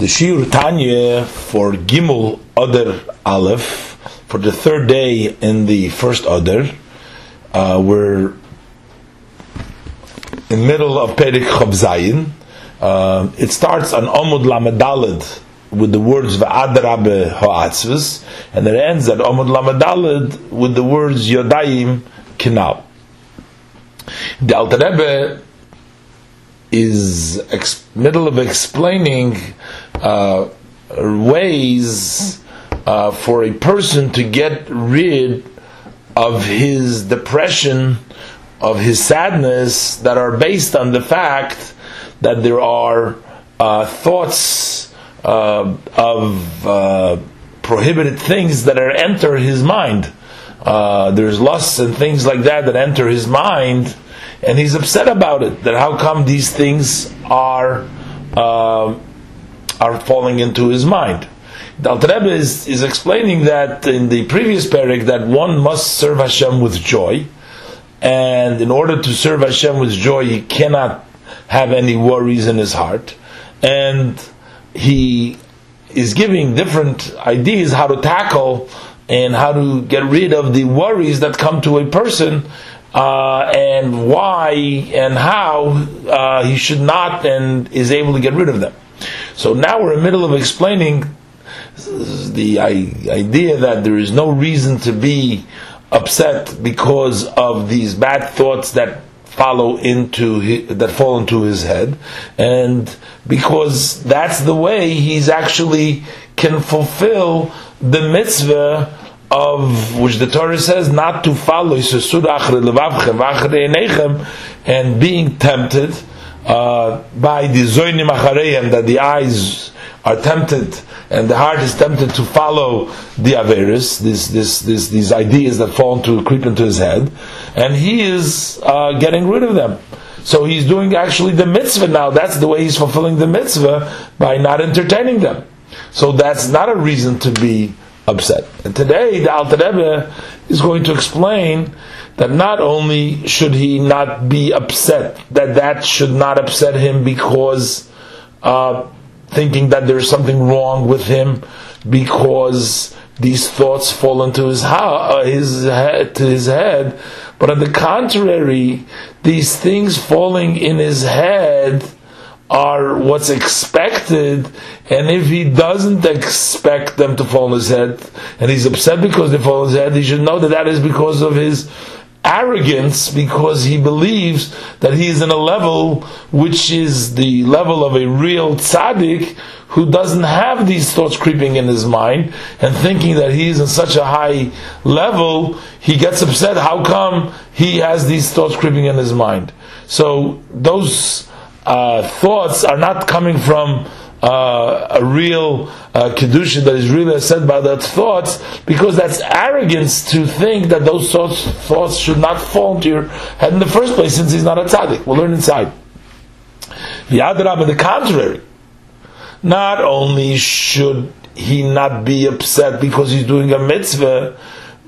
The Shir Tanya for Gimel Adar Aleph, for the third day in the first Adar, uh, we're in middle of Perik Chav Zayin. Uh, it starts on Omud Lamadalad with the words Va'adrabe Ha'atzvus, and it ends at Omud Lamadalad with the words Yodayim Kinal. The Alter Rebbe is ex- middle of explaining uh, ways uh, for a person to get rid of his depression, of his sadness that are based on the fact that there are uh, thoughts uh, of uh, prohibited things that are enter his mind. Uh, there's lusts and things like that that enter his mind and he's upset about it. That how come these things are uh, are falling into his mind? The Alter Rebbe is, is explaining that in the previous parak that one must serve Hashem with joy, and in order to serve Hashem with joy, he cannot have any worries in his heart, and he is giving different ideas how to tackle and how to get rid of the worries that come to a person uh, and why and how uh, he should not and is able to get rid of them. So now we're in the middle of explaining the idea that there is no reason to be upset because of these bad thoughts that follow into his, that fall into his head, and because that's the way he's actually can fulfill the mitzvah of which the Torah says not to follow and being tempted uh, by the zoinim achareim that the eyes are tempted and the heart is tempted to follow the averis, this, this, this, these ideas that fall into creep into his head, and he is uh, getting rid of them. So he's doing actually the mitzvah now. That's the way he's fulfilling the mitzvah by not entertaining them. So that's not a reason to be upset. And today, the Alter Rebbe is going to explain that not only should he not be upset, that that should not upset him because uh, thinking that there's something wrong with him because these thoughts fall into his, uh, his head, to his head, but on the contrary, these things falling in his head are what's expected, and if he doesn't expect them to fall on his head, and he's upset because they fall on his head, he should know that that is because of his arrogance, because he believes that he is in a level which is the level of a real tzaddik who doesn't have these thoughts creeping in his mind and thinking that he's in such a high level, he gets upset. How come he has these thoughts creeping in his mind? So those uh, thoughts are not coming from uh, a real uh, kedusha that is really said by that thoughts, because that's arrogance to think that those thoughts, thoughts should not fall into your head in the first place, since he's not a tzaddik. We'll learn inside. The Adrab, on the contrary, not only should he not be upset because he's doing a mitzvah,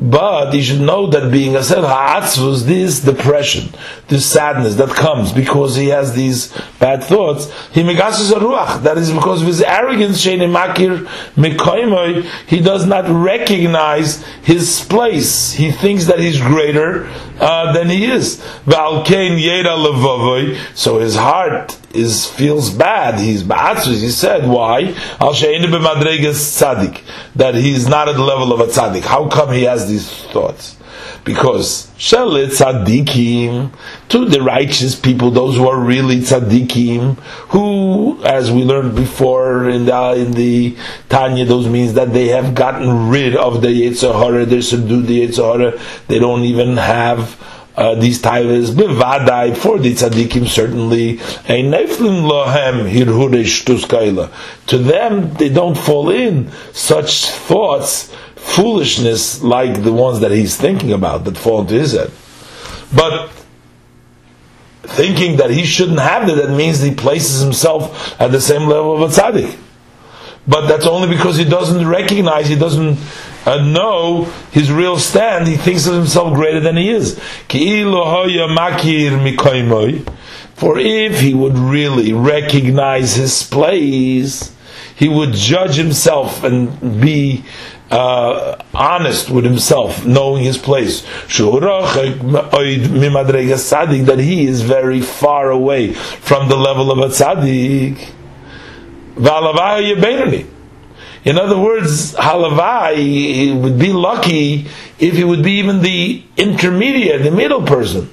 but he should know that being a sel ha'atzvus, this depression, this sadness that comes because he has these bad thoughts, he megasus a ruach. That is because of his arrogance, makir mikoimoy, he does not recognize his place. He thinks that he's greater uh, than he is. So his heart is feels bad. He's ba'atzvus. He said, why? Al tzaddik. That he's not at the level of a tzaddik. How come he has these thoughts? Because shalit tzaddikim to the righteous people, those who are really tzaddikim, who, as we learned before in the in the Tanya, those means that they have gotten rid of the Yetzer Hara, they subdued the Yetzer they don't even have uh, these titles bevadai for the tzaddikim certainly a neflim lohem hirhuresh tuskaila. To them, they don't fall in such thoughts, foolishness like the ones that he's thinking about that fall into his head. But thinking that he shouldn't have that, that means he places himself at the same level of a tzaddik. But that's only because he doesn't recognize, he doesn't uh, know his real stand, he thinks of himself greater than he is. For if he would really recognize his place, he would judge himself and be uh, honest with himself, knowing his place. That he is very far away from the level of a tzaddik. In other words, halavai would be lucky if he would be even the intermediate, the middle person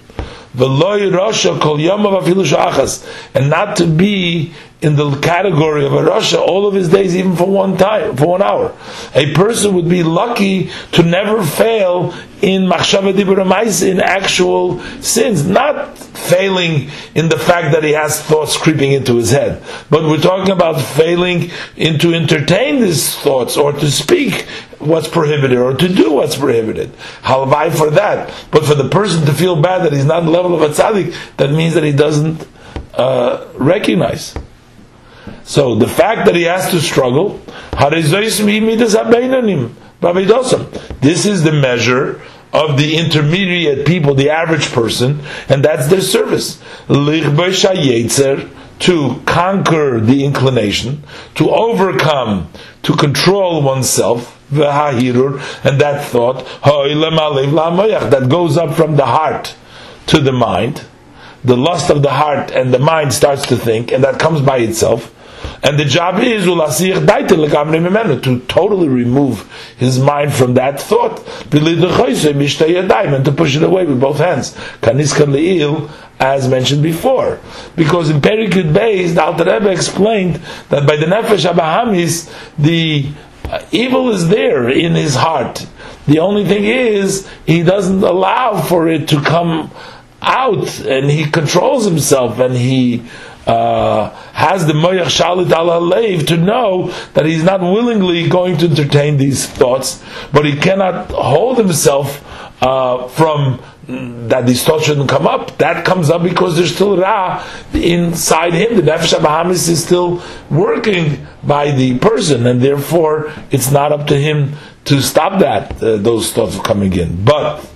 and not to be in the category of a rasha all of his days, even for one time, for one hour. A person would be lucky to never fail in machshava in actual sins, not failing in the fact that he has thoughts creeping into his head, but we're talking about failing into entertain these thoughts or to speak what's prohibited or to do what's prohibited. Halvai for that, but for the person to feel bad that he's not the level of a tzaddik, that means that he doesn't uh, recognize. So the fact that he has to struggle, this is the measure of the intermediate people, the average person, and that's their service. To conquer the inclination, to overcome, to control oneself, and that thought, that goes up from the heart to the mind. The lust of the heart and the mind starts to think, and that comes by itself. And the job is to totally remove his mind from that thought, and to push it away with both hands. As mentioned before, because in Perikut Beis, the Alter Rebbe explained that by the Nefesh Abahamis, the evil is there in his heart. The only thing is, he doesn't allow for it to come out, and he controls himself, and he uh, has the moyach shalit ala leiv to know that he's not willingly going to entertain these thoughts, but he cannot hold himself uh, from that these thoughts shouldn't come up. That comes up because there's still ra inside him. The nefesh Bahamis is still working by the person, and therefore it's not up to him to stop that uh, those thoughts coming in. But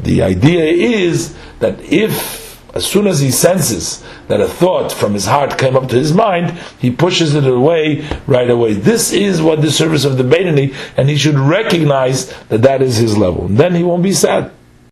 the idea is that if as soon as he senses that a thought from his heart came up to his mind, he pushes it away right away. This is what the service of the Beinani, and he should recognize that that is his level. And then he won't be sad.